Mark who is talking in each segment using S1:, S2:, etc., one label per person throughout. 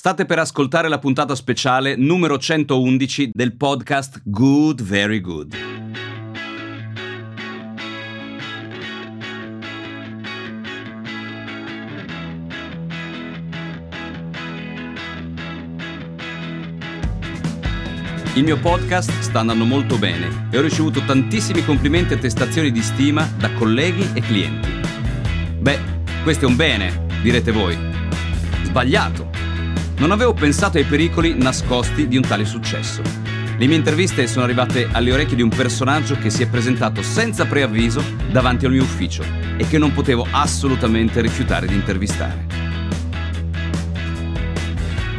S1: State per ascoltare la puntata speciale numero 111 del podcast Good Very Good. Il mio podcast sta andando molto bene e ho ricevuto tantissimi complimenti e attestazioni di stima da colleghi e clienti. Beh, questo è un bene, direte voi. Sbagliato. Non avevo pensato ai pericoli nascosti di un tale successo. Le mie interviste sono arrivate alle orecchie di un personaggio che si è presentato senza preavviso davanti al mio ufficio e che non potevo assolutamente rifiutare di intervistare.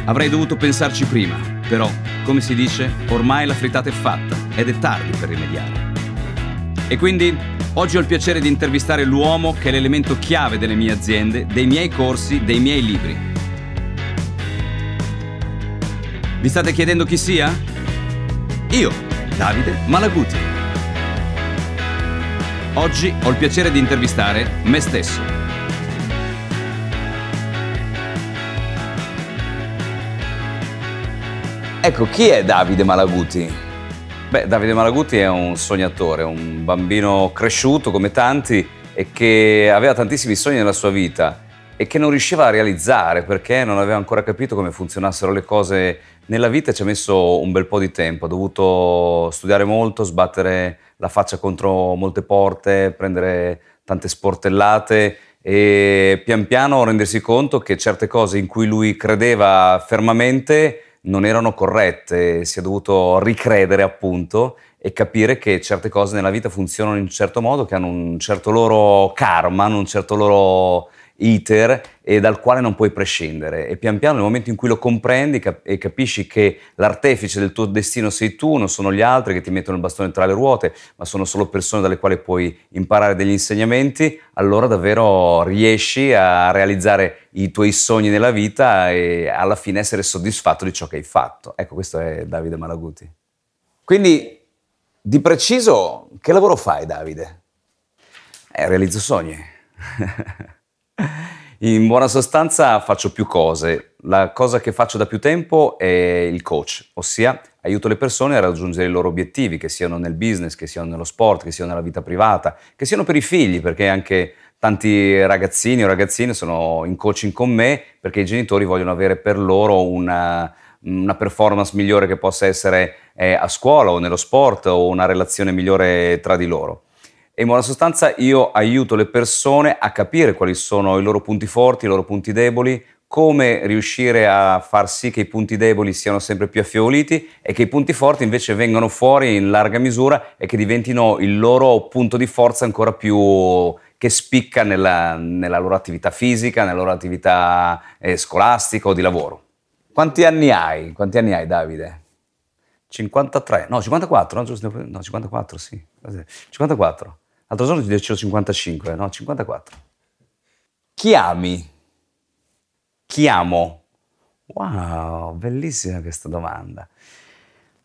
S1: Avrei dovuto pensarci prima, però, come si dice, ormai la frittata è fatta ed è tardi per rimediare. E quindi oggi ho il piacere di intervistare l'uomo che è l'elemento chiave delle mie aziende, dei miei corsi, dei miei libri Vi state chiedendo chi sia? Io, Davide Malaguti. Oggi ho il piacere di intervistare me stesso. Ecco, chi è Davide Malaguti? Beh, Davide Malaguti è un sognatore, un bambino cresciuto come tanti e che aveva tantissimi sogni nella sua vita e che non riusciva a realizzare perché non aveva ancora capito come funzionassero le cose nella vita ci ha messo un bel po' di tempo, ha dovuto studiare molto, sbattere la faccia contro molte porte, prendere tante sportellate e pian piano rendersi conto che certe cose in cui lui credeva fermamente non erano corrette, si è dovuto ricredere appunto e capire che certe cose nella vita funzionano in un certo modo, che hanno un certo loro karma, un certo loro iter e dal quale non puoi prescindere e pian piano nel momento in cui lo comprendi cap- e capisci che l'artefice del tuo destino sei tu, non sono gli altri che ti mettono il bastone tra le ruote, ma sono solo persone dalle quali puoi imparare degli insegnamenti, allora davvero riesci a realizzare i tuoi sogni nella vita e alla fine essere soddisfatto di ciò che hai fatto. Ecco, questo è Davide Malaguti. Quindi, di preciso, che lavoro fai Davide? Eh, realizzo sogni. In buona sostanza faccio più cose. La cosa che faccio da più tempo è il coach, ossia aiuto le persone a raggiungere i loro obiettivi, che siano nel business, che siano nello sport, che siano nella vita privata, che siano per i figli, perché anche tanti ragazzini o ragazzine sono in coaching con me perché i genitori vogliono avere per loro una, una performance migliore che possa essere eh, a scuola o nello sport o una relazione migliore tra di loro. E in buona sostanza io aiuto le persone a capire quali sono i loro punti forti, i loro punti deboli, come riuscire a far sì che i punti deboli siano sempre più affievoliti e che i punti forti invece vengano fuori in larga misura e che diventino il loro punto di forza ancora più che spicca nella, nella loro attività fisica, nella loro attività eh, scolastica o di lavoro. Quanti anni hai? Quanti anni hai Davide? 53, no 54, no, no 54 sì, 54. L'altro giorno ti dicevo 55, no? 54. Chi ami? Chi amo? Wow, bellissima questa domanda.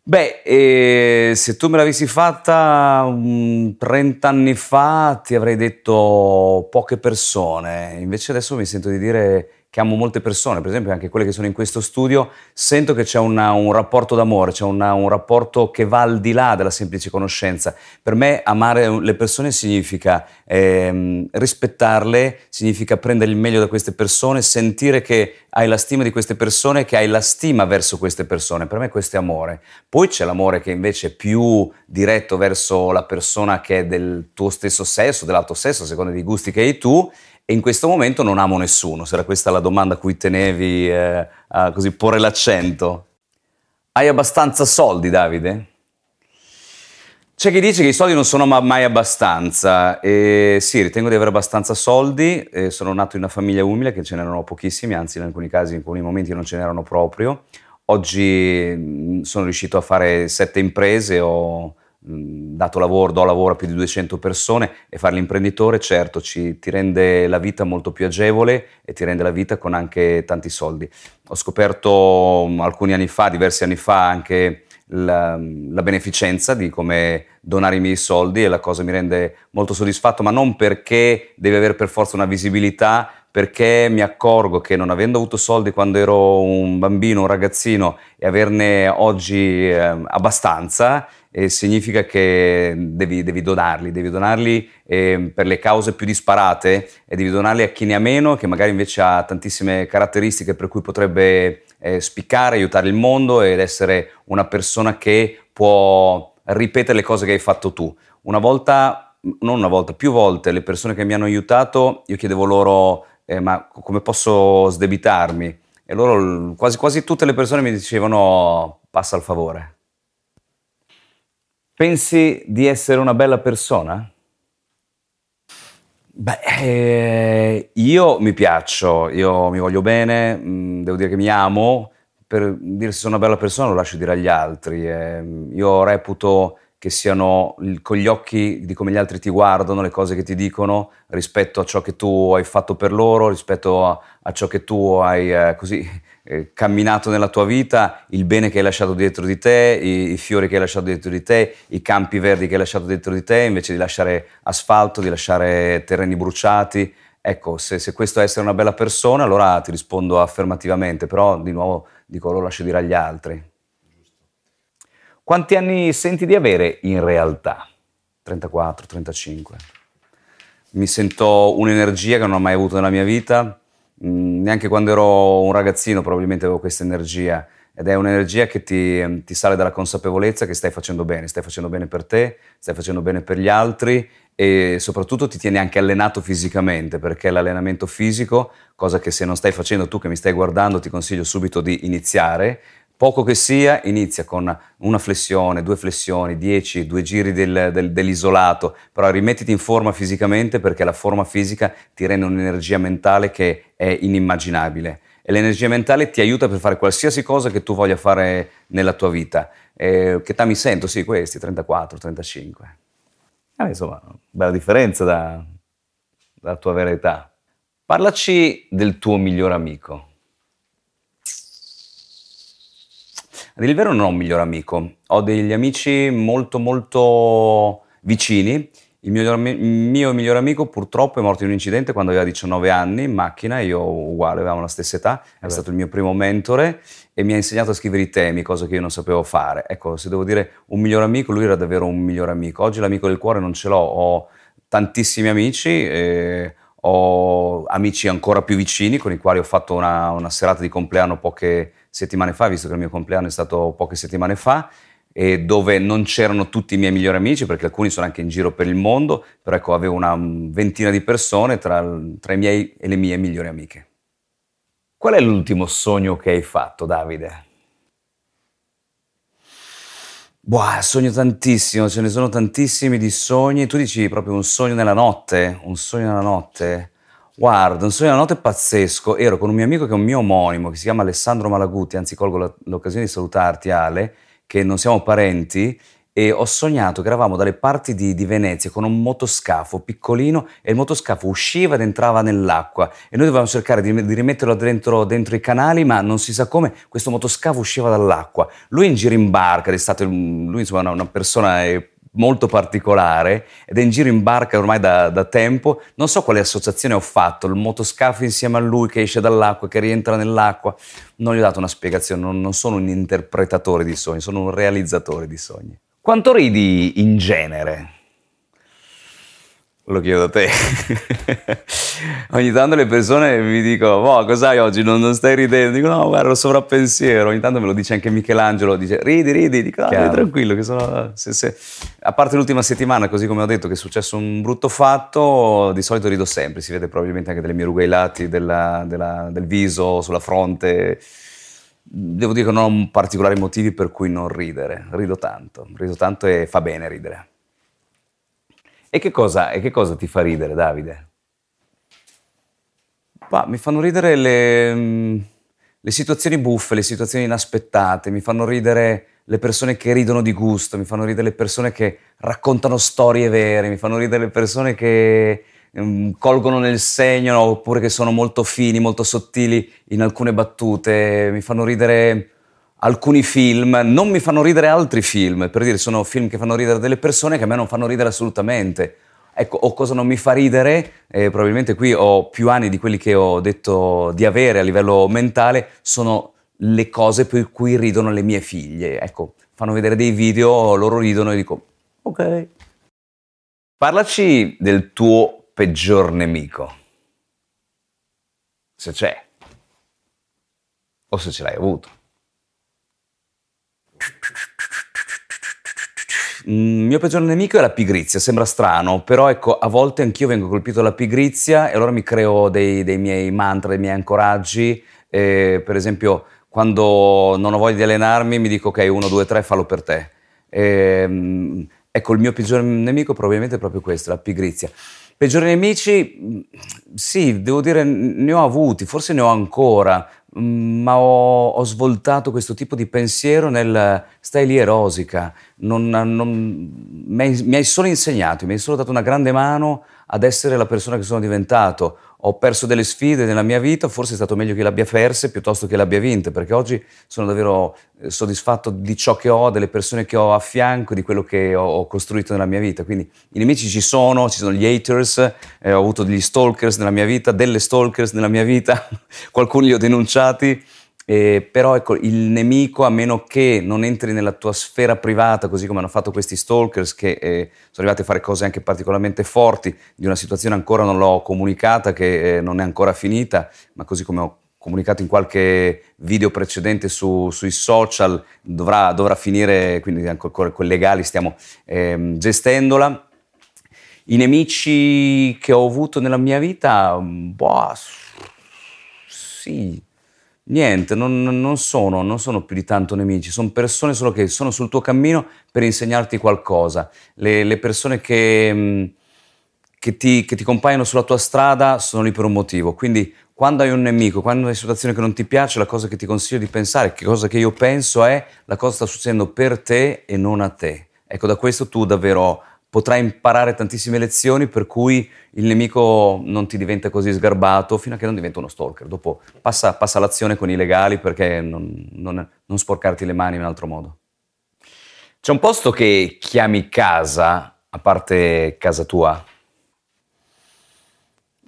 S1: Beh, eh, se tu me l'avessi fatta um, 30 anni fa ti avrei detto poche persone, invece adesso mi sento di dire che amo molte persone, per esempio anche quelle che sono in questo studio, sento che c'è una, un rapporto d'amore, c'è una, un rapporto che va al di là della semplice conoscenza. Per me amare le persone significa ehm, rispettarle, significa prendere il meglio da queste persone, sentire che hai la stima di queste persone, che hai la stima verso queste persone. Per me questo è amore. Poi c'è l'amore che invece è più diretto verso la persona che è del tuo stesso sesso, dell'altro sesso, secondo i gusti che hai tu, e in questo momento non amo nessuno, se era questa la domanda a cui tenevi eh, a così porre l'accento. Hai abbastanza soldi, Davide? C'è chi dice che i soldi non sono mai abbastanza e sì, ritengo di avere abbastanza soldi, e sono nato in una famiglia umile che ce n'erano pochissimi, anzi in alcuni casi, in alcuni momenti non ce n'erano proprio. Oggi sono riuscito a fare sette imprese, ho dato lavoro, do lavoro a più di 200 persone e fare l'imprenditore certo ci, ti rende la vita molto più agevole e ti rende la vita con anche tanti soldi. Ho scoperto alcuni anni fa, diversi anni fa, anche la, la, beneficenza di come donare i miei soldi e la cosa mi rende molto soddisfatto, ma non perché devi avere per forza una visibilità, perché mi accorgo che non avendo avuto soldi quando ero un bambino, un ragazzino e averne oggi eh, abbastanza, eh, significa che devi, devi, donarli, devi donarli eh, per le cause più disparate e devi donarli a chi ne ha meno, che magari invece ha tantissime caratteristiche per cui potrebbe eh, spiccare, aiutare il mondo ed essere una persona che può ripetere le cose che hai fatto tu. Una volta, non una volta, più volte le persone che mi hanno aiutato, io chiedevo loro eh, ma come posso sdebitarmi? E loro, quasi, quasi tutte le persone mi dicevano passa il favore. Pensi di essere una bella persona? Beh, eh, io mi piaccio, io mi voglio bene, mm, devo dire che mi amo, per dire se sono una bella persona lo lascio dire agli altri. Eh, io reputo che siano con gli occhi di come gli altri ti guardano, le cose che ti dicono rispetto a ciò che tu hai fatto per loro, rispetto a, a ciò che tu hai eh, così eh, camminato nella tua vita, il bene che hai lasciato dietro di te, i, i, fiori che hai lasciato dietro di te, i campi verdi che hai lasciato dietro di te, invece di lasciare asfalto, di lasciare terreni bruciati. Ecco, se, se questo è essere una bella persona, allora ti rispondo affermativamente, però di nuovo dico lo lascio dire agli altri. Quanti anni senti di avere in realtà? 34, 35. Mi sento un'energia che non ho mai avuto nella mia vita, mm, neanche quando ero un ragazzino probabilmente avevo questa energia ed è un'energia che ti, ti, sale dalla consapevolezza che stai facendo bene, stai facendo bene per te, stai facendo bene per gli altri e soprattutto ti tieni anche allenato fisicamente perché l'allenamento fisico, cosa che se non stai facendo tu che mi stai guardando ti consiglio subito di iniziare, Poco che sia, inizia con una flessione, due flessioni, dieci, due giri del, del, dell'isolato, però rimettiti in forma fisicamente perché la forma fisica ti rende un'energia mentale che è inimmaginabile e l'energia mentale ti aiuta per fare qualsiasi cosa che tu voglia fare nella tua vita. Eh, che età mi sento? Sì, questi, 34, 35. Eh, insomma, bella differenza da, dalla tua vera età. Parlaci del tuo miglior amico. A dire il vero non ho un miglior amico, ho degli amici molto molto vicini. Il mio, mio miglior amico purtroppo è morto in un incidente quando aveva 19 anni in macchina, io uguale, avevamo la stessa età, è stato il mio primo mentore e mi ha insegnato a scrivere i temi, cosa che io non sapevo fare. Ecco, se devo dire un miglior amico, lui era davvero un miglior amico. Oggi l'amico del cuore non ce l'ho, ho tantissimi amici, eh, ho amici ancora più vicini con i quali ho fatto una, una serata di compleanno poche settimane fa, visto che il mio compleanno è stato poche settimane fa, e dove non c'erano tutti i miei migliori amici, perché alcuni sono anche in giro per il mondo, però ecco, avevo una ventina di persone tra, tra i miei e le mie migliori amiche. Qual è l'ultimo sogno che hai fatto, Davide? Boh, sogno tantissimo, ce ne sono tantissimi di sogni. Tu dici proprio un sogno nella notte? Un sogno nella notte? Guarda, un sogno della notte pazzesco. Ero con un mio amico che è un mio omonimo, che si chiama Alessandro Malaguti, anzi colgo la, l'occasione di salutarti Ale, che non siamo parenti, e ho sognato che eravamo dalle parti di, di, Venezia con un motoscafo piccolino e il motoscafo usciva ed entrava nell'acqua e noi dovevamo cercare di, di rimetterlo dentro, dentro, i canali ma non si sa come questo motoscafo usciva dall'acqua. Lui in giro in barca, è stato, lui insomma una, una persona eh, molto particolare ed è in giro in barca ormai da, da, tempo. Non so quale associazione ho fatto, il motoscafo insieme a lui che esce dall'acqua, che rientra nell'acqua. Non gli ho dato una spiegazione, non, non sono un interpretatore di sogni, sono un realizzatore di sogni. Quanto ridi in genere? Lo chiedo a te. ogni tanto le persone mi dicono, boh, cos'hai oggi? Non, non, stai ridendo? Dico, no, guarda, lo sovrappensiero. Ogni tanto me lo dice anche Michelangelo, dice, ridi, ridi. Dico, no, stai tranquillo, che sono... Se, se... A parte l'ultima settimana, così come ho detto, che è successo un brutto fatto, di solito rido sempre. Si vede probabilmente anche delle mie rughe ai lati della, della, del viso, sulla fronte. Devo dire che non ho particolari motivi per cui non ridere. Rido tanto, rido tanto e fa bene ridere. E che cosa, e che cosa ti fa ridere, Davide? Bah, mi fanno ridere le, mm, le, situazioni buffe, le situazioni inaspettate, mi fanno ridere le persone che ridono di gusto, mi fanno ridere le persone che raccontano storie vere, mi fanno ridere le persone che um, colgono nel segno oppure che sono molto fini, molto sottili in alcune battute, mi fanno ridere alcuni film, non mi fanno ridere altri film, per dire sono film che fanno ridere delle persone che a me non fanno ridere assolutamente. Ecco, o cosa non mi fa ridere, eh, probabilmente qui ho più anni di quelli che ho detto di avere a livello mentale, sono le cose per cui ridono le mie figlie. Ecco, fanno vedere dei video, loro ridono e dico, ok. Parlaci del tuo peggior nemico. Se c'è. O se ce l'hai avuto. Il mm, mio peggior nemico è la pigrizia, sembra strano, però ecco, a volte anch'io vengo colpito dalla pigrizia e allora mi creo dei, dei miei mantra, dei miei ancoraggi. Eh, per esempio, quando non ho voglia di allenarmi, mi dico ok, uno, due, tre, fallo per te. Eh, ecco, il mio peggior nemico probabilmente è proprio questo, la pigrizia. Peggiori nemici, mm, sì, devo dire, ne ho avuti, forse ne ho ancora, mm, ma ho, ho, svoltato questo tipo di pensiero nel stai lì e rosica, non, non, mi hai solo insegnato, mi hai solo dato una grande mano ad essere la persona che sono diventato ho perso delle sfide nella mia vita, forse è stato meglio che le abbia perse piuttosto che le abbia vinte, perché oggi sono davvero eh, soddisfatto di ciò che ho, delle persone che ho a fianco, di quello che ho costruito nella mia vita. Quindi i nemici ci sono, ci sono gli haters, eh, ho avuto degli stalkers nella mia vita, delle stalkers nella mia vita, qualcuno li ho denunciati eh, però ecco, il nemico, a meno che non entri nella tua sfera privata, così come hanno fatto questi stalkers che eh, sono arrivati a fare cose anche particolarmente forti, di una situazione ancora non l'ho comunicata, che eh, non è ancora finita, ma così come ho comunicato in qualche video precedente su, sui social, dovrà, dovrà, finire, quindi con, con legali stiamo ehm, gestendola. I nemici che ho avuto nella mia vita, boh, sì, Niente, non, non, sono, non, sono, più di tanto nemici, sono persone solo che sono sul tuo cammino per insegnarti qualcosa. Le, le persone che, mm, che, ti, che, ti, compaiono sulla tua strada sono lì per un motivo. Quindi quando hai un nemico, quando hai una situazione che non ti piace, la cosa che ti consiglio di pensare, che cosa che io penso è la cosa sta succedendo per te e non a te. Ecco, da questo tu davvero potrai imparare tantissime lezioni per cui il nemico non ti diventa così sgarbato fino a che non diventa uno stalker. Dopo passa, passa l'azione con i legali perché non, non, non sporcarti le mani in un altro modo. C'è un posto che chiami casa, a parte casa tua?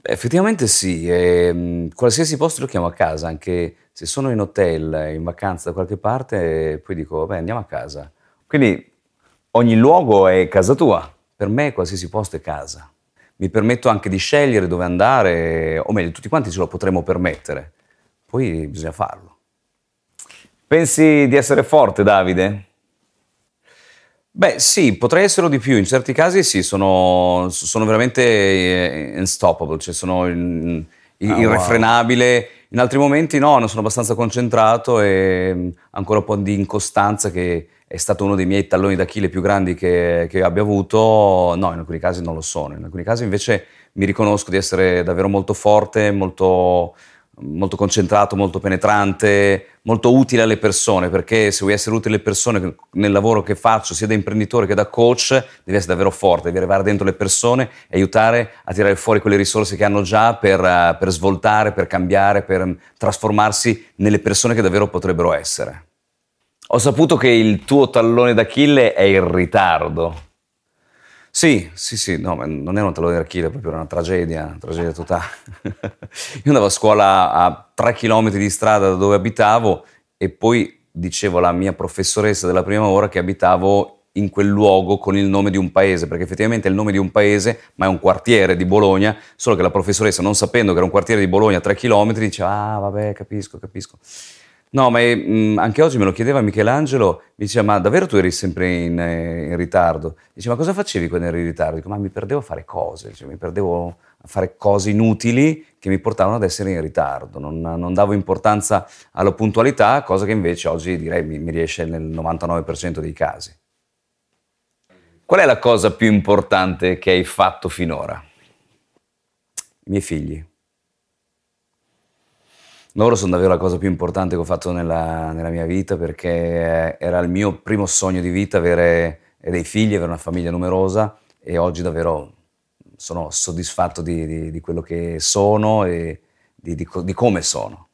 S1: Effettivamente sì, e, ehm, qualsiasi posto lo chiamo a casa, anche se sono in hotel, in vacanza da qualche parte, poi dico, vabbè andiamo a casa. Quindi ogni luogo è casa tua. Per me qualsiasi posto è casa. Mi permetto anche di scegliere dove andare, o meglio, tutti quanti ce lo potremmo permettere. Poi bisogna farlo. Pensi di essere forte, Davide? Beh, sì, potrei esserlo di più. In certi casi sì, sono, sono veramente eh, unstoppable, cioè sono in, in, ah, irrefrenabile. Wow. In altri momenti no, non sono abbastanza concentrato e mm, ancora un po' di incostanza che è stato uno dei miei talloni d'Achille più grandi che, che, abbia avuto, no, in alcuni casi non lo sono, in alcuni casi invece mi riconosco di essere davvero molto forte, molto, molto concentrato, molto penetrante, molto utile alle persone, perché se vuoi essere utile alle persone nel lavoro che faccio, sia da imprenditore che da coach, devi essere davvero forte, devi arrivare dentro le persone e aiutare a tirare fuori quelle risorse che hanno già per, per svoltare, per cambiare, per trasformarsi nelle persone che davvero potrebbero essere. Ho saputo che il tuo tallone d'Achille è il ritardo. Sì, sì, sì, no, non era un tallone d'Achille, proprio una tragedia, una tragedia totale. Io andavo a scuola a tre chilometri di strada da dove abitavo e poi dicevo alla mia professoressa della prima ora che abitavo in quel luogo con il nome di un paese, perché effettivamente è il nome di un paese, ma è un quartiere di Bologna, solo che la professoressa, non sapendo che era un quartiere di Bologna a tre chilometri, diceva, ah vabbè, capisco, capisco. No, ma mh, mm, anche oggi me lo chiedeva Michelangelo, mi diceva, ma davvero tu eri sempre in, eh, in ritardo? Diceva, ma cosa facevi quando eri in ritardo? Dico, ma mi perdevo a fare cose, cioè, mi perdevo a fare cose inutili che mi portavano ad essere in ritardo, non, non davo importanza alla puntualità, cosa che invece oggi direi mi, mi riesce nel 99% dei casi. Qual è la cosa più importante che hai fatto finora? I miei figli. Loro sono davvero la cosa più importante che ho fatto nella, nella mia vita perché era il mio primo sogno di vita avere dei figli, avere una famiglia numerosa e oggi davvero sono soddisfatto di, di, di quello che sono e di, di, come sono.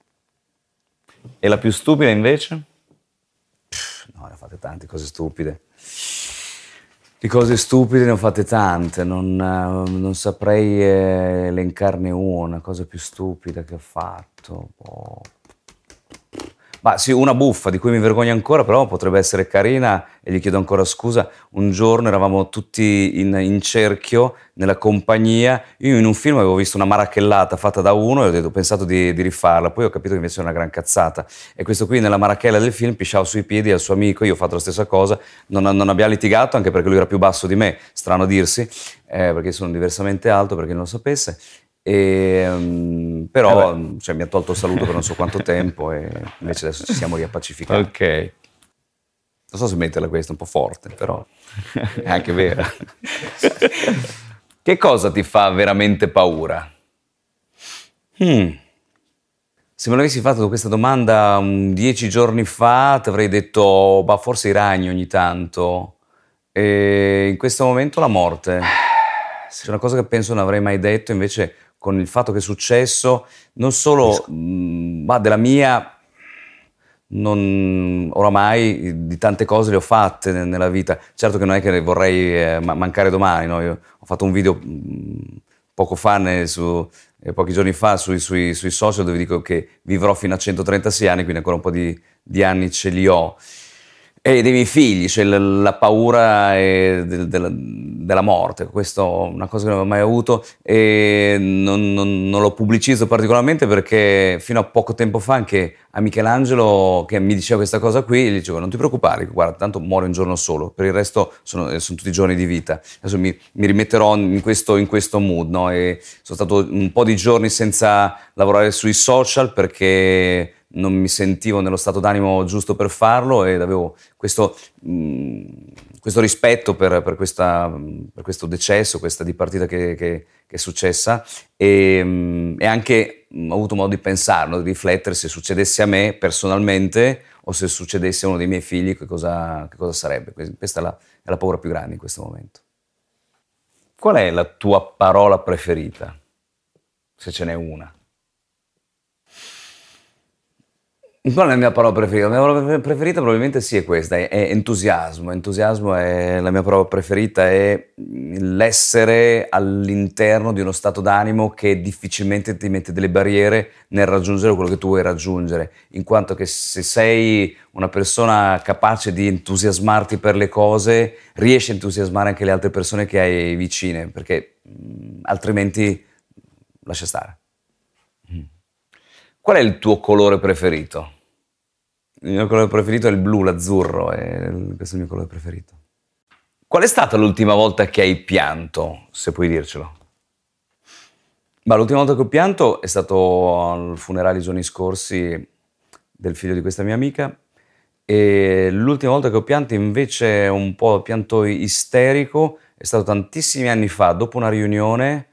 S1: E la più stupida invece? Pff, no, ne fate tante cose stupide. Di cose stupide ne ho fatte tante, non, non saprei eh, elencarne una, cosa più stupida che ho fatto. Boh. Ma sì, una buffa di cui mi vergogno ancora, però potrebbe essere carina e gli chiedo ancora scusa. Un giorno eravamo tutti in, in cerchio nella compagnia. Io in un film avevo visto una marachellata fatta da uno e ho, detto, ho pensato di, di, rifarla. Poi ho capito che invece era una gran cazzata. E questo qui nella marachella del film pisciava sui piedi al suo amico. Io ho fatto la stessa cosa. Non, non abbiamo litigato anche perché lui era più basso di me, strano dirsi, eh, perché sono diversamente alto, perché non lo sapesse. E, um, però eh cioè, mi ha tolto il saluto per non so quanto tempo e invece adesso ci siamo riappacificati.
S2: Ok.
S1: Non so se metterla questa, un po' forte, però è anche vera. che cosa ti fa veramente paura? Hmm. Se me l'avessi fatto questa domanda um, dieci giorni fa, ti avrei detto, bah, forse i ragni ogni tanto. E in questo momento la morte. C'è una cosa che penso non avrei mai detto, invece con il fatto che è successo, non solo mh, ma della mia, non, oramai di tante cose le ho fatte nella vita. Certo che non è che vorrei eh, mancare domani, no? Io ho fatto un video mh, poco fa, ne, su, eh, pochi giorni fa, sui, sui, sui, social dove dico che vivrò fino a 136 anni, quindi ancora un po' di, di anni ce li ho e dei miei figli, cioè la, paura de, de, della morte, questa è una cosa che non ho mai avuto e non, non, non, lo pubblicizzo particolarmente perché fino a poco tempo fa anche a Michelangelo che mi diceva questa cosa qui, gli dicevo non ti preoccupare, guarda tanto muore un giorno solo, per il resto sono, sono tutti giorni di vita, adesso mi, mi rimetterò in questo, in questo mood no? sono stato un po' di giorni senza lavorare sui social perché non mi sentivo nello stato d'animo giusto per farlo ed avevo questo, mh, mm, questo rispetto per, per, questa, per, questo decesso, questa dipartita che, che, che è successa e, mh, mm, e anche mh, mm, ho avuto modo di pensarlo, di riflettere se succedesse a me personalmente o se succedesse a uno dei miei figli che cosa, che cosa sarebbe. Questa è la, è la paura più grande in questo momento. Qual è la tua parola preferita? Se ce n'è una. Qual è la mia parola preferita? La mia parola preferita probabilmente sì è questa, è, è entusiasmo. Entusiasmo è la mia parola preferita, è l'essere all'interno di uno stato d'animo che difficilmente ti mette delle barriere nel raggiungere quello che tu vuoi raggiungere, in quanto che se sei una persona capace di entusiasmarti per le cose, riesci a entusiasmare anche le altre persone che hai vicine, perché altrimenti lascia stare. Qual è il tuo colore preferito? Il mio colore preferito è il blu, l'azzurro, è questo è il mio colore preferito. Qual è stata l'ultima volta che hai pianto, se puoi dircelo? Ma l'ultima volta che ho pianto è stato al funerale i giorni scorsi del figlio di questa mia amica e l'ultima volta che ho pianto invece un po' pianto isterico è stato tantissimi anni fa, dopo una riunione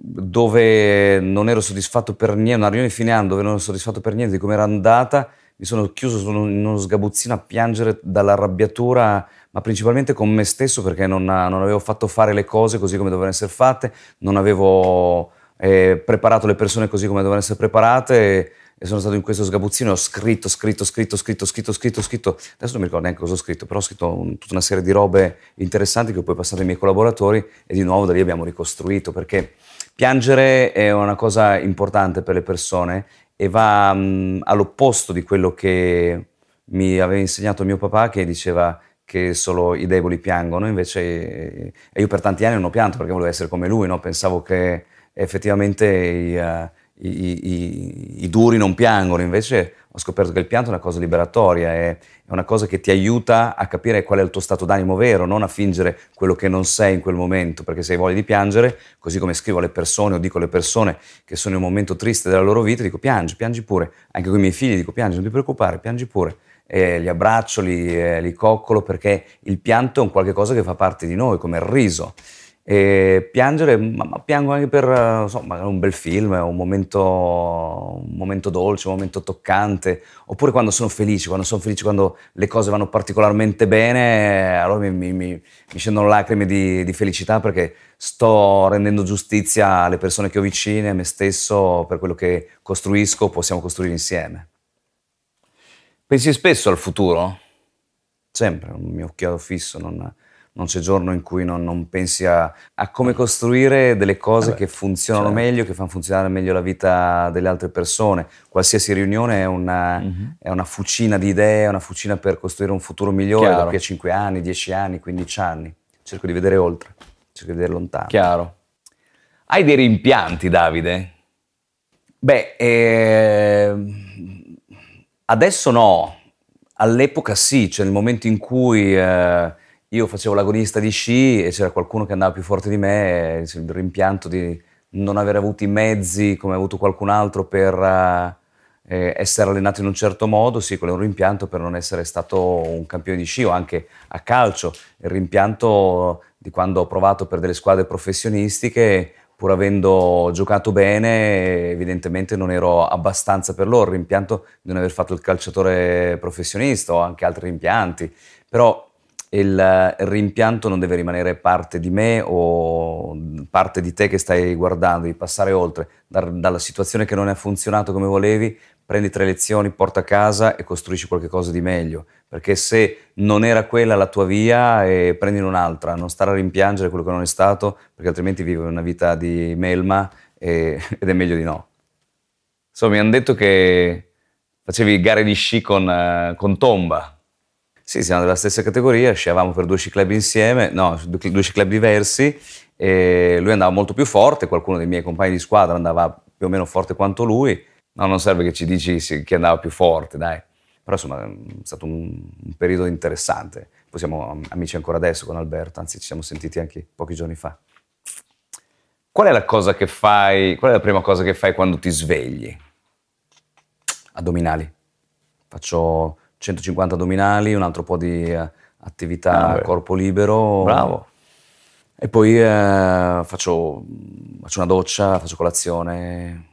S1: dove non ero soddisfatto per niente, una riunione fine anno dove non ero soddisfatto per niente di come era andata, mi sono chiuso in uno sgabuzzino a piangere dall'arrabbiatura, ma principalmente con me stesso perché non, non avevo fatto fare le cose così come dovevano essere fatte, non avevo eh, preparato le persone così come dovevano essere preparate e, e sono stato in questo sgabuzzino e ho scritto, scritto, scritto, scritto, scritto, scritto, scritto, adesso non mi ricordo neanche cosa ho scritto, però ho scritto un, tutta una serie di robe interessanti che ho poi passato ai miei collaboratori e di nuovo da lì abbiamo ricostruito perché Piangere è una cosa importante per le persone e va mh, all'opposto di quello che mi aveva insegnato mio papà che diceva che solo i deboli piangono, invece e io per tanti anni non ho pianto perché volevo essere come lui, no? pensavo che effettivamente i, uh, i, i, i, duri non piangono, invece ho scoperto che il pianto è una cosa liberatoria, è, una cosa che ti aiuta a capire qual è il tuo stato d'animo vero, non a fingere quello che non sei in quel momento, perché se hai voglia di piangere, così come scrivo alle persone o dico alle persone che sono in un momento triste della loro vita, dico piangi, piangi pure, anche con i miei figli dico piangi, non ti preoccupare, piangi pure. E li abbraccio, li, eh, li coccolo perché il pianto è un qualche cosa che fa parte di noi, come il riso. E piangere, ma, ma, piango anche per insomma, un bel film, un momento, un momento, dolce, un momento toccante, oppure quando sono felice, quando sono felice, quando le cose vanno particolarmente bene, allora mi, mi, mi, mi scendono lacrime di, di, felicità perché sto rendendo giustizia alle persone che ho vicine, a me stesso, per quello che costruisco, possiamo costruire insieme. Pensi spesso al futuro? Sempre, un mio occhio fisso, non non c'è giorno in cui non, non pensi a, a, come costruire delle cose Vabbè, che funzionano certo. meglio, che fanno funzionare meglio la vita delle altre persone. Qualsiasi riunione è una, mm-hmm. è una fucina di idee, è una fucina per costruire un futuro migliore Chiaro. da qui a 5 anni, 10 anni, 15 anni. Cerco di vedere oltre, cerco di vedere lontano.
S2: Chiaro. Hai dei rimpianti, Davide?
S1: Beh, eh, adesso no, all'epoca sì, cioè nel momento in cui eh, io facevo l'agonista di sci e c'era qualcuno che andava più forte di me, il rimpianto di non aver avuto i mezzi come ha avuto qualcun altro per eh, essere allenato in un certo modo, sì, quello è un rimpianto per non essere stato un campione di sci o anche a calcio, il rimpianto di quando ho provato per delle squadre professionistiche pur avendo giocato bene, evidentemente non ero abbastanza per loro. Il rimpianto di non aver fatto il calciatore professionista o anche altri rimpianti. Però il, rimpianto non deve rimanere parte di me o parte di te che stai guardando, di passare oltre, dar, dalla situazione che non è funzionato come volevi, prendi tre lezioni, porta a casa e costruisci qualcosa di meglio. Perché se non era quella la tua via, eh, prendine un'altra, non stare a rimpiangere quello che non è stato, perché altrimenti vivi una vita di melma e, ed è meglio di no. Insomma, mi hanno detto che facevi gare di sci con, uh, con Tomba. Sì, siamo della stessa categoria, sciavamo per due club insieme, no, due club diversi, lui andava molto più forte, qualcuno dei miei compagni di squadra andava più o meno forte quanto lui. No, non serve che ci dici chi andava più forte, dai. Però insomma è stato un, un periodo interessante. Poi siamo amici ancora adesso con Alberto, anzi ci siamo sentiti anche pochi giorni fa.
S2: Qual è la cosa che fai, qual è la prima cosa che fai quando ti svegli?
S1: Addominali. Faccio 150 addominali, un altro po' di eh, attività a corpo libero.
S2: Bravo.
S1: E poi eh, faccio, faccio, una doccia, faccio colazione,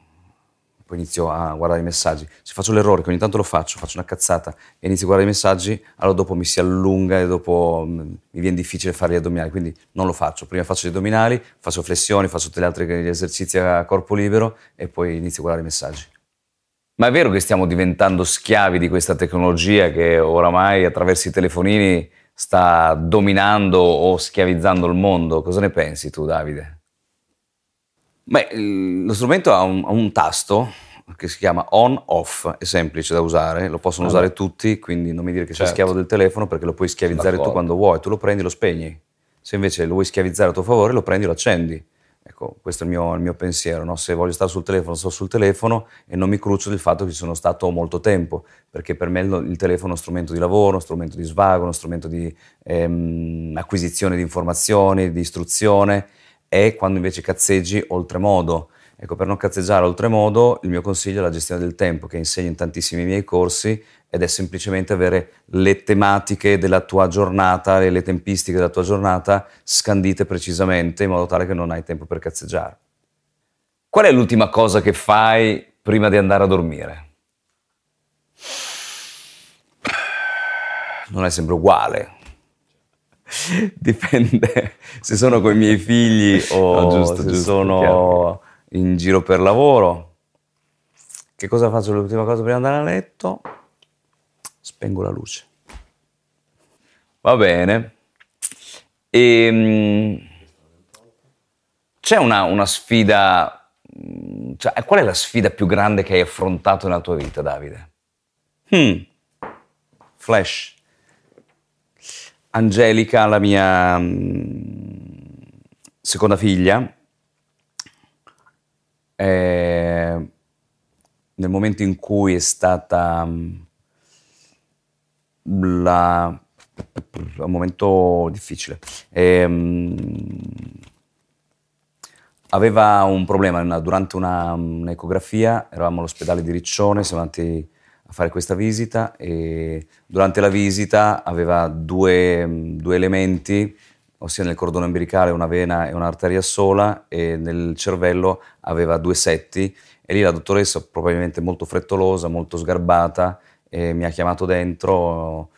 S1: poi inizio a guardare i messaggi. Se faccio l'errore, che ogni tanto lo faccio, faccio una cazzata e inizio a guardare i messaggi, allora dopo mi si allunga e dopo mm, mi viene difficile fare gli addominali, quindi non lo faccio. Prima faccio gli addominali, faccio flessioni, faccio tutti gli altri esercizi a corpo libero e poi inizio a guardare i messaggi.
S2: Ma è vero che stiamo diventando schiavi di questa tecnologia che oramai attraverso i telefonini sta dominando o schiavizzando il mondo? Cosa ne pensi tu, Davide?
S1: Beh, lo strumento ha un, ha un tasto che si chiama on-off, è semplice da usare, lo possono allora. usare tutti, quindi non mi dire che certo. sei schiavo del telefono perché lo puoi schiavizzare D'accordo. tu quando vuoi, tu lo prendi e lo spegni. Se invece lo vuoi schiavizzare a tuo favore, lo prendi e lo accendi. Ecco, questo è il mio, il mio pensiero. No? Se voglio stare sul telefono, sto sul telefono e non mi cruccio del fatto che ci sono stato molto tempo, perché per me il, telefono è uno strumento di lavoro, uno strumento di svago, uno strumento di ehm, acquisizione di informazioni, di istruzione, e quando invece cazzeggi oltremodo. Ecco, per non cazzeggiare oltremodo, il mio consiglio è la gestione del tempo, che insegno in tantissimi miei corsi, ed è semplicemente avere le tematiche della tua giornata e le tempistiche della tua giornata scandite precisamente in modo tale che non hai tempo per cazzeggiare.
S2: Qual è l'ultima cosa che fai prima di andare a dormire?
S1: Non è sempre uguale. Dipende se sono con i miei figli o no, giusto, se giusto, sono chiaro. In giro per lavoro. Che cosa faccio l'ultima cosa prima di andare a letto? spengo la luce.
S2: Va bene. E, ehm, c'è una, una sfida, cioè, qual è la sfida più grande che hai affrontato nella tua vita, Davide?
S1: Hmm. Flash. Angelica, la mia mm, seconda figlia, eh, nel momento in cui è stata mm, la... un momento difficile. E, um, aveva un problema durante una, un'ecografia, eravamo all'ospedale di Riccione, siamo andati a fare questa visita e durante la visita aveva due, due elementi, ossia nel cordone ombelicale una vena e un'arteria sola e nel cervello aveva due setti e lì la dottoressa, probabilmente molto frettolosa, molto sgarbata, mi ha chiamato dentro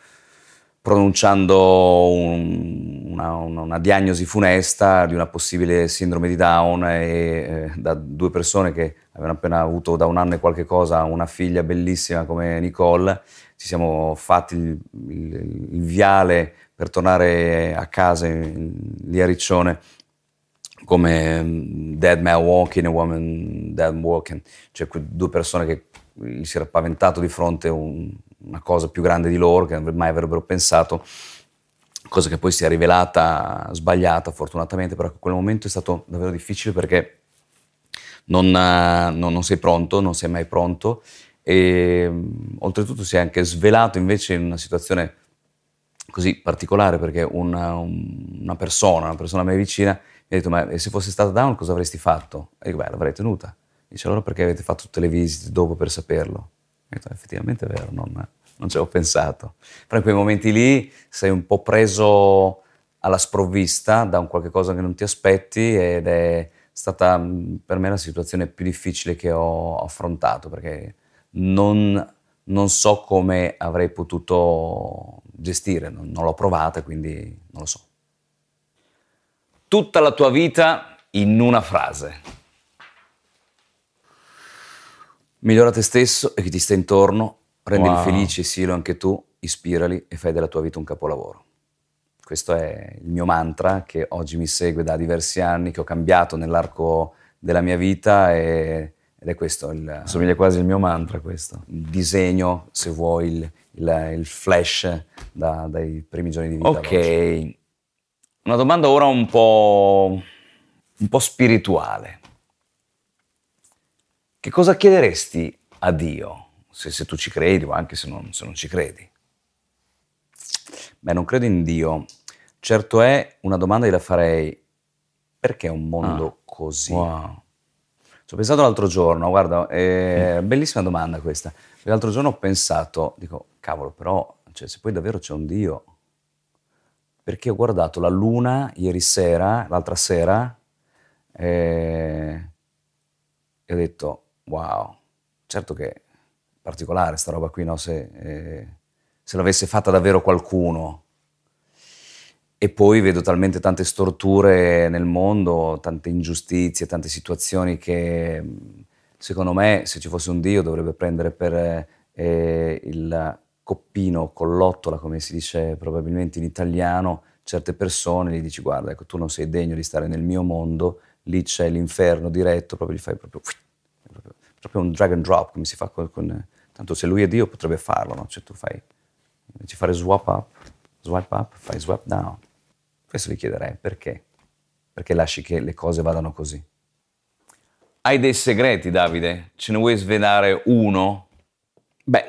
S1: pronunciando un, una, una, una, diagnosi funesta di una possibile sindrome di Down e eh, da due persone che avevano appena avuto da un anno e qualche cosa una figlia bellissima come Nicole, ci siamo fatti il, il, il viale per tornare a casa lì a Riccione come mm, Dead Man Walking e Woman Dead Walking, cioè due persone che gli si era paventato di fronte un, una cosa più grande di loro che mai avrebbero pensato, cosa che poi si è rivelata sbagliata fortunatamente, però quel momento è stato davvero difficile perché non, non, non sei pronto, non sei mai pronto e oltretutto si è anche svelato invece in una situazione così particolare perché una, una persona, una persona a me vicina mi ha detto ma se fosse stata down cosa avresti fatto? E dico beh l'avrei tenuta. Dice allora perché avete fatto tutte le visite dopo per saperlo? E detto, effettivamente è vero, non, non ci avevo pensato. Però in quei momenti lì sei un po' preso alla sprovvista da un qualche cosa che non ti aspetti ed è stata per me la situazione più difficile che ho affrontato perché non, non so come avrei potuto gestire, non, non l'ho provata quindi non lo so.
S2: Tutta la tua vita in una frase.
S1: Migliora te stesso e chi ti sta intorno, rendili wow. felici silo anche tu, ispirali e fai della tua vita un capolavoro. Questo è il mio mantra che oggi mi segue da diversi anni, che ho cambiato nell'arco della mia vita e, ed è questo. Il,
S2: Somiglia quasi al mio mantra questo.
S1: Il disegno, se vuoi, il, il, il flash da, dai primi giorni di vita.
S2: Ok, una domanda ora un po', un po' spirituale. Che cosa chiederesti a Dio, se, se tu ci credi o anche se non, se non ci credi?
S1: Beh, non credo in Dio. Certo è, una domanda gliela farei, perché è un mondo ah, così?
S2: Wow.
S1: Ci ho pensato l'altro giorno, guarda, è mm. bellissima domanda questa. L'altro giorno ho pensato, dico, cavolo, però, cioè, se poi davvero c'è un Dio, perché ho guardato la luna ieri sera, l'altra sera, e, e ho detto, wow, certo che è particolare sta roba qui, no? se, eh, se l'avesse fatta davvero qualcuno. E poi vedo talmente tante storture nel mondo, tante ingiustizie, tante situazioni che secondo me se ci fosse un Dio dovrebbe prendere per eh, il coppino con l'ottola, come si dice probabilmente in italiano, certe persone, gli dici guarda, ecco, tu non sei degno di stare nel mio mondo, lì c'è l'inferno diretto, proprio gli fai proprio proprio un drag and drop come si fa con, con tanto se lui è Dio potrebbe farlo, no? Cioè tu fai, invece fare swap up, swipe up, fai swap down. Questo vi chiederei perché? Perché lasci che le cose vadano così.
S2: Hai dei segreti, Davide? Ce ne vuoi svelare uno?
S1: Beh,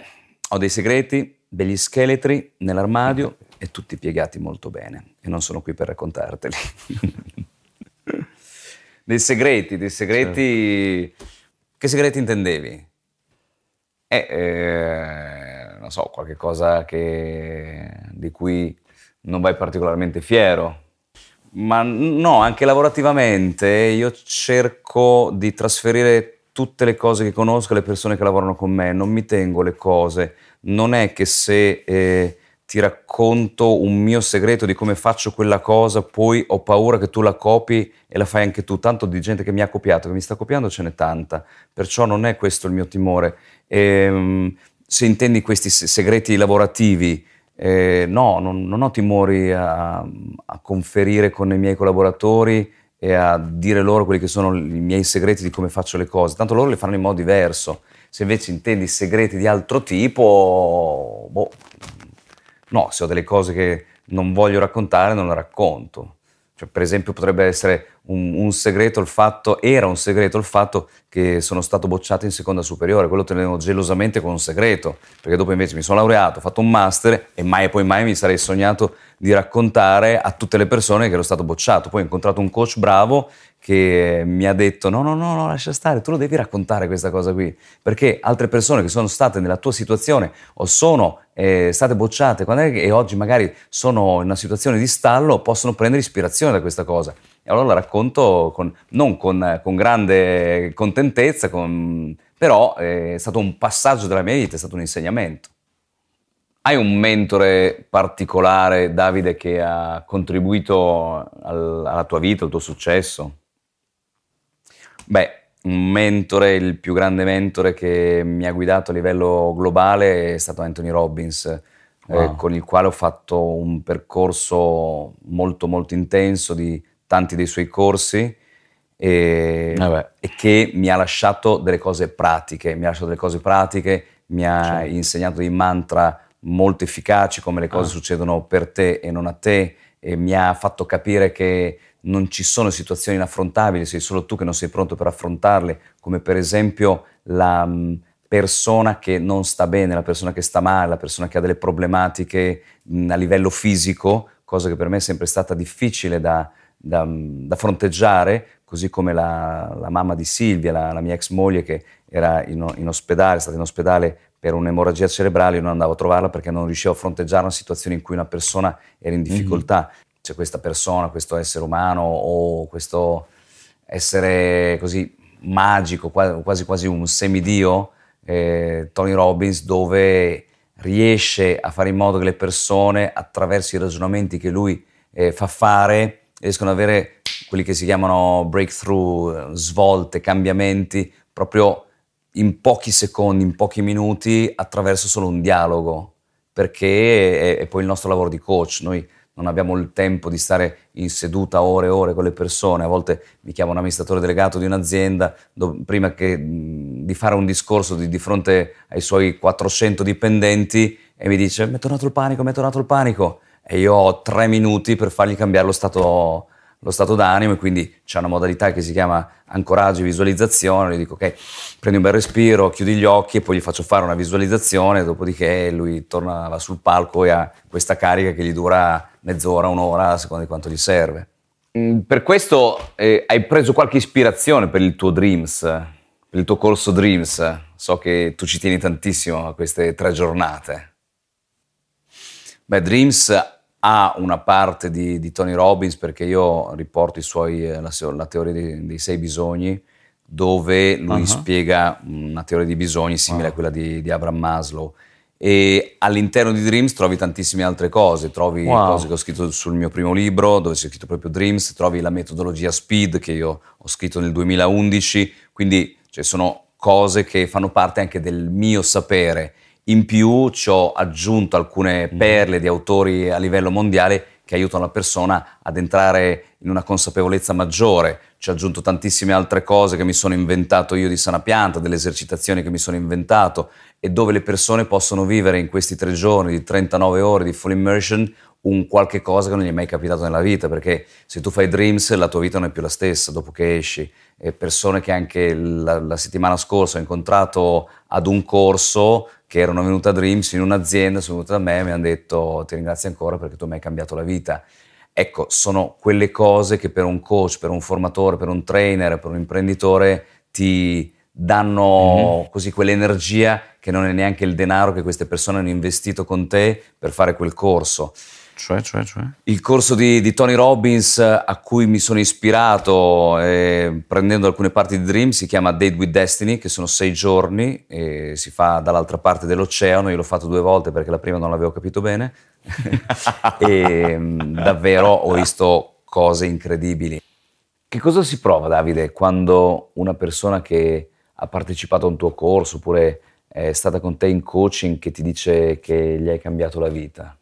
S1: ho dei segreti, degli scheletri nell'armadio e tutti piegati molto bene e non sono qui per raccontarteli.
S2: dei segreti, dei segreti... Certo
S1: che segreti intendevi?
S2: Eh, eh, non so, qualche cosa che, di cui non vai particolarmente fiero.
S1: Ma no, anche lavorativamente io cerco di trasferire tutte le cose che conosco alle persone che lavorano con me, non mi tengo le cose. Non è che se eh, ti racconto un mio segreto di come faccio quella cosa, poi ho paura che tu la copi e la fai anche tu. Tanto di gente che mi ha copiato, che mi sta copiando ce n'è tanta, perciò non è questo il mio timore. E, ehm, se intendi questi segreti lavorativi, eh, no, non, non, ho timori a, a, conferire con i miei collaboratori e a dire loro quelli che sono i miei segreti di come faccio le cose, tanto loro le fanno in modo diverso. Se invece intendi segreti di altro tipo, boh, No, se ho delle cose che non voglio raccontare, non le racconto. Cioè, per esempio, potrebbe essere un, un, segreto il fatto, era un segreto il fatto che sono stato bocciato in seconda superiore, quello tenevo gelosamente come un segreto, perché dopo invece mi sono laureato, ho fatto un master e mai e poi mai mi sarei sognato di raccontare a tutte le persone che ero stato bocciato. Poi ho incontrato un coach bravo che mi ha detto no, no, no, no, lascia stare, tu lo devi raccontare questa cosa qui, perché altre persone che sono state nella tua situazione o sono eh, state bocciate e oggi magari sono in una situazione di stallo possono prendere ispirazione da questa cosa. E allora la racconto con, non con, con grande contentezza, con, però è stato un passaggio della mia vita, è stato un insegnamento.
S2: Hai un mentore particolare, Davide, che ha contribuito al, alla tua vita, al tuo successo?
S1: Beh, un mentore, il più grande mentore che mi ha guidato a livello globale è stato Anthony Robbins, eh, wow. eh, con il quale ho fatto un percorso molto molto intenso di tanti dei suoi corsi e, eh e che mi ha lasciato delle cose pratiche, mi ha lasciato delle cose pratiche, mi ha certo. insegnato dei mantra molto efficaci, come le cose ah. succedono per te e non a te, e mi ha fatto capire che non ci sono situazioni inaffrontabili, sei solo tu che non sei pronto per affrontarle, come per esempio la mm, persona che non sta bene, la persona che sta male, la persona che ha delle problematiche mh, mm, a livello fisico, cosa che per me è sempre stata difficile da, da, mm, da fronteggiare, così come la, la, mamma di Silvia, la, la, mia ex moglie che era in, in ospedale, è stata in ospedale per un'emorragia cerebrale, io non andavo a trovarla perché non riuscivo a fronteggiare una situazione in cui una persona era in mhm. difficoltà. Mm-hmm. C'è questa persona, questo essere umano o questo essere così magico, quasi quasi un semidio, eh, Tony Robbins, dove riesce a fare in modo che le persone, attraverso i ragionamenti che lui eh, fa fare, riescono ad avere quelli che si chiamano breakthrough, svolte, cambiamenti, proprio in pochi secondi, in pochi minuti, attraverso solo un dialogo, perché è, è, poi il nostro lavoro di coach. Noi non abbiamo il tempo di stare in seduta ore e ore con le persone. A volte mi chiama un amministratore delegato di un'azienda, dove, prima che, di fare un discorso di, di, fronte ai suoi 400 dipendenti, e mi dice: Mi è tornato il panico, mi è tornato il panico. E io ho tre minuti per fargli cambiare lo stato lo stato d'animo e quindi c'è una modalità che si chiama ancoraggio e visualizzazione, gli dico ok, prendi un bel respiro, chiudi gli occhi e poi gli faccio fare una visualizzazione, dopodiché lui torna sul palco e ha questa carica che gli dura mezz'ora, un'ora, a seconda di quanto gli serve.
S2: Mm, per questo eh, hai preso qualche ispirazione per il tuo Dreams, per il tuo corso Dreams. So che tu ci tieni tantissimo a queste tre giornate.
S1: Beh, Dreams ha una parte di, di, Tony Robbins perché io riporto suoi, eh, la, la, teoria dei, dei, sei bisogni dove lui uh-huh. spiega una teoria di bisogni simile uh-huh. a quella di, di, Abraham Maslow e all'interno di Dreams trovi tantissime altre cose, trovi wow. cose che ho scritto sul mio primo libro dove c'è scritto proprio Dreams, trovi la metodologia SPEED che io ho scritto nel 2011, quindi cioè, sono cose che fanno parte anche del mio sapere in più ci ho aggiunto alcune mm. perle di autori a livello mondiale che aiutano la persona ad entrare in una consapevolezza maggiore. Ci ho aggiunto tantissime altre cose che mi sono inventato io di sana pianta, delle esercitazioni che mi sono inventato e dove le persone possono vivere in questi tre giorni di 39 ore di full immersion un qualche cosa che non gli è mai capitato nella vita, perché se tu fai Dreams la tua vita non è più la stessa dopo che esci. E persone che anche la, la settimana scorsa ho incontrato ad un corso che erano venute a Dreams in un'azienda, sono venute da me e mi hanno detto ti ringrazio ancora perché tu mi hai cambiato la vita. Ecco, sono quelle cose che per un coach, per un formatore, per un trainer, per un imprenditore ti danno mm-hmm. così quell'energia che non è neanche il denaro che queste persone hanno investito con te per fare quel corso.
S2: Cioè, cioè, cioè.
S1: Il corso di, di, Tony Robbins a cui mi sono ispirato eh, prendendo alcune parti di Dream si chiama Date with Destiny, che sono sei giorni e si fa dall'altra parte dell'oceano. Io l'ho fatto due volte perché la prima non l'avevo capito bene e mm, davvero ho visto cose incredibili.
S2: Che cosa si prova, Davide, quando una persona che ha partecipato a un tuo corso oppure è stata con te in coaching che ti dice che gli hai cambiato la vita?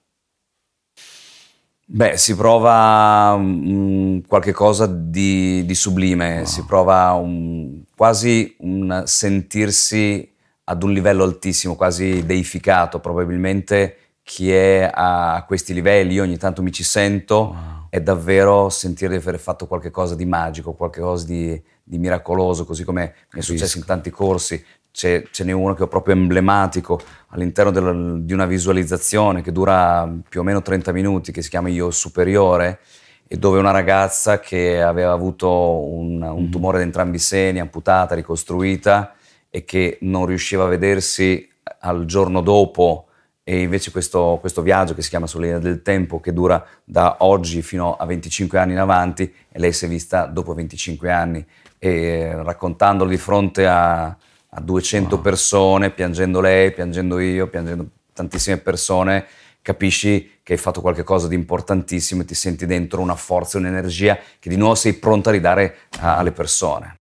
S1: Beh, si prova um, qualche cosa di, di sublime, wow. si prova un, quasi un sentirsi ad un livello altissimo, quasi deificato. Probabilmente chi è a questi livelli, io ogni tanto mi ci sento, wow. è davvero sentire di aver fatto qualcosa di magico, qualcosa di, di miracoloso, così come mi è successo in tanti corsi ce, n'è uno che è proprio emblematico all'interno del, di una visualizzazione che dura più o meno 30 minuti, che si chiama Io Superiore, e dove una ragazza che aveva avuto un, un mm-hmm. tumore da entrambi i seni, amputata, ricostruita, e che non riusciva a vedersi al giorno dopo e invece questo, questo, viaggio che si chiama Sulla linea del tempo, che dura da oggi fino a 25 anni in avanti, e lei si è vista dopo 25 anni, e raccontandolo di fronte a, a 200 wow. persone, piangendo lei, piangendo io, piangendo tantissime persone, capisci che hai fatto qualcosa di importantissimo e ti senti dentro una forza, un'energia che di nuovo sei pronta a ridare alle persone.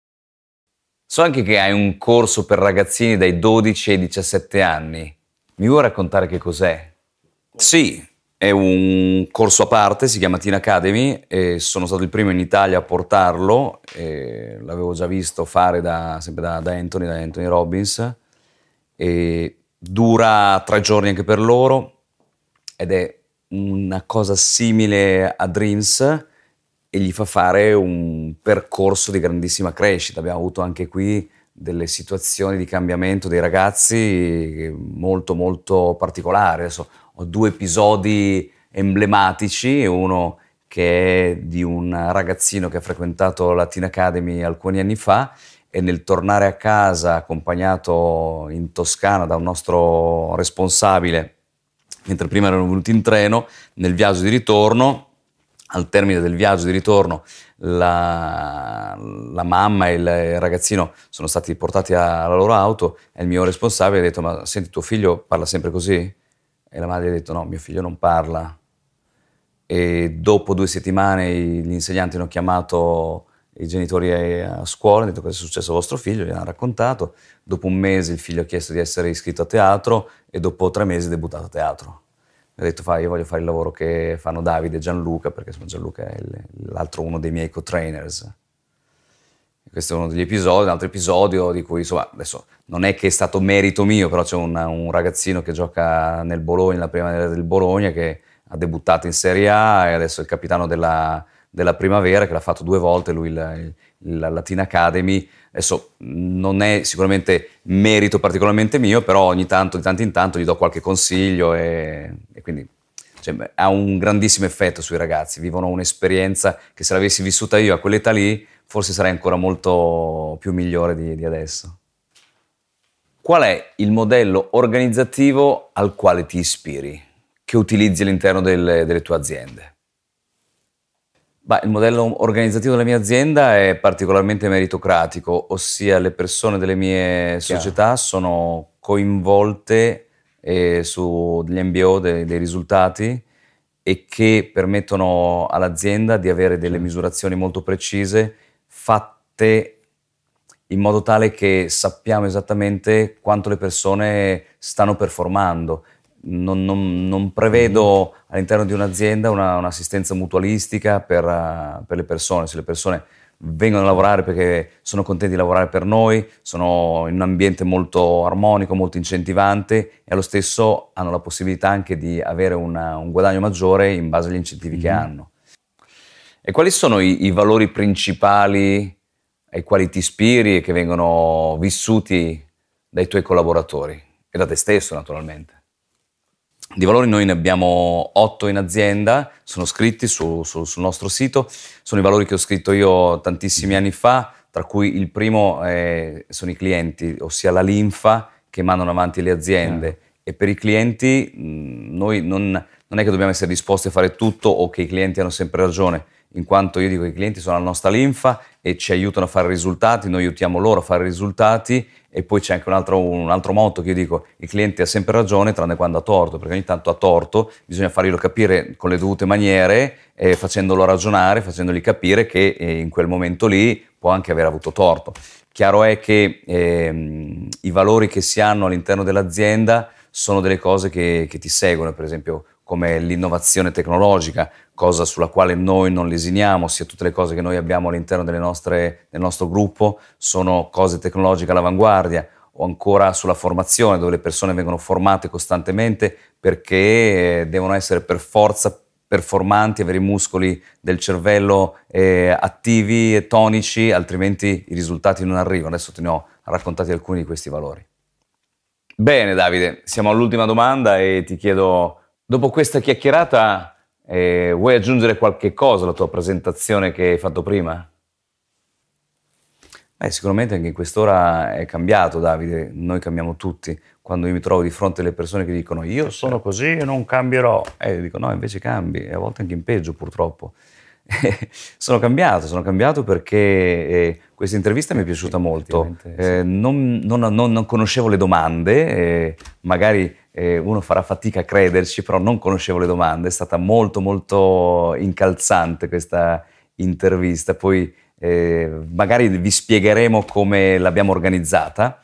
S1: So anche che hai un corso per ragazzini dai 12 ai 17 anni. Mi vuoi raccontare che cos'è? Sì, è un corso a parte, si chiama Teen Academy e sono stato il primo in Italia a portarlo, l'avevo già visto fare da, sempre da, da, Anthony, da Anthony Robbins, e dura tre giorni anche per loro ed è una cosa simile a Dreams e gli fa fare un percorso di grandissima crescita. Abbiamo avuto anche qui delle situazioni di cambiamento dei ragazzi molto molto particolari. Adesso ho due episodi emblematici, uno che è di un ragazzino che ha frequentato la Teen Academy alcuni anni fa e nel tornare a casa accompagnato in Toscana da un nostro responsabile, mentre prima erano venuti in treno, nel viaggio di ritorno, al termine del viaggio di ritorno, la, la mamma e il ragazzino sono stati portati alla loro auto e il mio responsabile ha detto ma senti tuo figlio parla sempre così? E la madre ha detto no, mio figlio non parla. E dopo due settimane gli insegnanti hanno chiamato i genitori a scuola, hanno detto cosa è successo al vostro figlio, gli hanno raccontato. Dopo un mese il figlio ha chiesto di essere iscritto a teatro e dopo tre mesi è debuttato a teatro. Mi ha detto fa, io voglio fare il lavoro che fanno Davide e Gianluca, perché Gianluca è l'altro uno dei miei co-trainers questo è uno degli episodi, un altro episodio di cui insomma adesso non è che è stato merito mio, però c'è un, un ragazzino che gioca nel Bologna, la primavera del Bologna, che ha debuttato in Serie A e adesso è il capitano della, della primavera, che l'ha fatto due volte, lui il, la Latin Academy. Adesso non è sicuramente merito particolarmente mio, però ogni tanto, di tanto in tanto, gli do qualche consiglio e, e quindi cioè, ha un grandissimo effetto sui ragazzi, vivono un'esperienza che se l'avessi vissuta io a quell'età lì forse sarei ancora molto più migliore di, di adesso. Qual è il modello organizzativo al quale ti ispiri, che utilizzi all'interno delle, delle tue aziende? Beh, il modello organizzativo della mia azienda è particolarmente meritocratico, ossia le persone delle mie Chiaro. società sono coinvolte eh, su degli MBO, dei, dei risultati e che permettono all'azienda di avere delle misurazioni molto precise fatte in modo tale che sappiamo esattamente quanto le persone stanno performando. Non, non, non prevedo mm-hmm. all'interno di un'azienda una, un'assistenza mutualistica per, uh, per, le persone. Se le persone vengono a lavorare perché sono contenti di lavorare per noi, sono in un ambiente molto armonico, molto incentivante e allo stesso hanno la possibilità anche di avere una, un guadagno maggiore in base agli incentivi mm-hmm. che hanno. E quali sono i, i valori principali ai quali ti ispiri e che vengono vissuti dai tuoi collaboratori e da te stesso naturalmente? Di valori noi ne abbiamo otto in azienda, sono scritti su, su, sul nostro sito, sono i valori che ho scritto io tantissimi anni fa, tra cui il primo è, sono i clienti, ossia la linfa che mandano avanti le aziende. Yeah. E per i clienti mh, noi non, non è che dobbiamo essere disposti a fare tutto o che i clienti hanno sempre ragione, in quanto io dico che i clienti sono la nostra linfa e ci aiutano a fare risultati, noi aiutiamo loro a fare risultati e poi c'è anche un altro, un altro motto che io dico, il cliente ha sempre ragione tranne quando ha torto, perché ogni tanto ha torto, bisogna farglielo capire con le dovute maniere, eh, facendolo ragionare, facendogli capire che eh, in quel momento lì può anche aver avuto torto. Chiaro è che eh, i valori che si hanno all'interno dell'azienda sono delle cose che, che ti seguono, per esempio come l'innovazione tecnologica, cosa sulla quale noi non lesiniamo, sia tutte le cose che noi abbiamo all'interno nostre, del nostro gruppo sono cose tecnologiche all'avanguardia, o ancora sulla formazione, dove le persone vengono formate costantemente perché devono essere per forza performanti, avere i muscoli del cervello eh, attivi e tonici, altrimenti i risultati non arrivano. Adesso te ne ho raccontati alcuni di questi valori. Bene Davide, siamo all'ultima domanda e ti chiedo Dopo questa chiacchierata, eh, vuoi aggiungere qualche cosa alla tua presentazione che hai fatto prima? Beh, sicuramente anche in quest'ora è cambiato, Davide. Noi cambiamo tutti. Quando io mi trovo di fronte alle persone che dicono io sono così e non cambierò, e eh, io dico no, invece cambi, e a volte anche in peggio purtroppo. sono cambiato, sono cambiato perché eh, questa intervista mi è piaciuta molto. Eh, non, non, non, non, conoscevo le domande, eh, magari eh, uno farà fatica a crederci, però non conoscevo le domande, è stata molto molto incalzante questa intervista, poi eh, magari vi spiegheremo come l'abbiamo organizzata.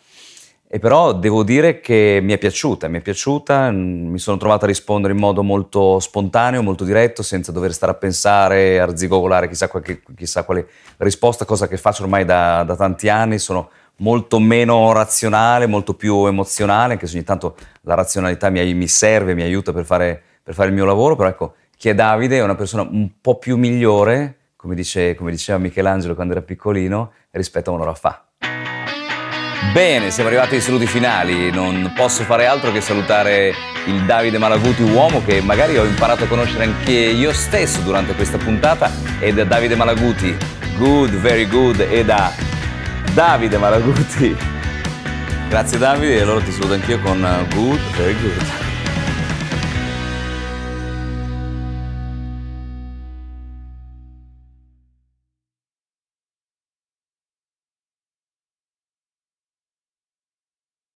S1: E però devo dire che mi è piaciuta, mi è piaciuta, mi sono trovato a rispondere in modo molto spontaneo, molto diretto, senza dover stare a pensare, a arzigogolare chissà, chissà quale risposta, cosa che faccio ormai da, da, tanti anni. Sono molto meno razionale, molto più emozionale, anche se ogni tanto la razionalità mi, mi serve, mi aiuta per fare, per fare, il mio lavoro, però ecco, chi è Davide è una persona un po' più migliore, come, dice, come diceva Michelangelo quando era piccolino, rispetto a un'ora fa.
S2: Bene, siamo arrivati ai saluti finali. Non posso fare altro che salutare il Davide Malaguti, uomo che magari ho imparato a conoscere anche io stesso durante questa puntata, e da Davide Malaguti, good, very good, e da Davide Malaguti. Grazie Davide, e allora ti saluto anch'io con good, very good.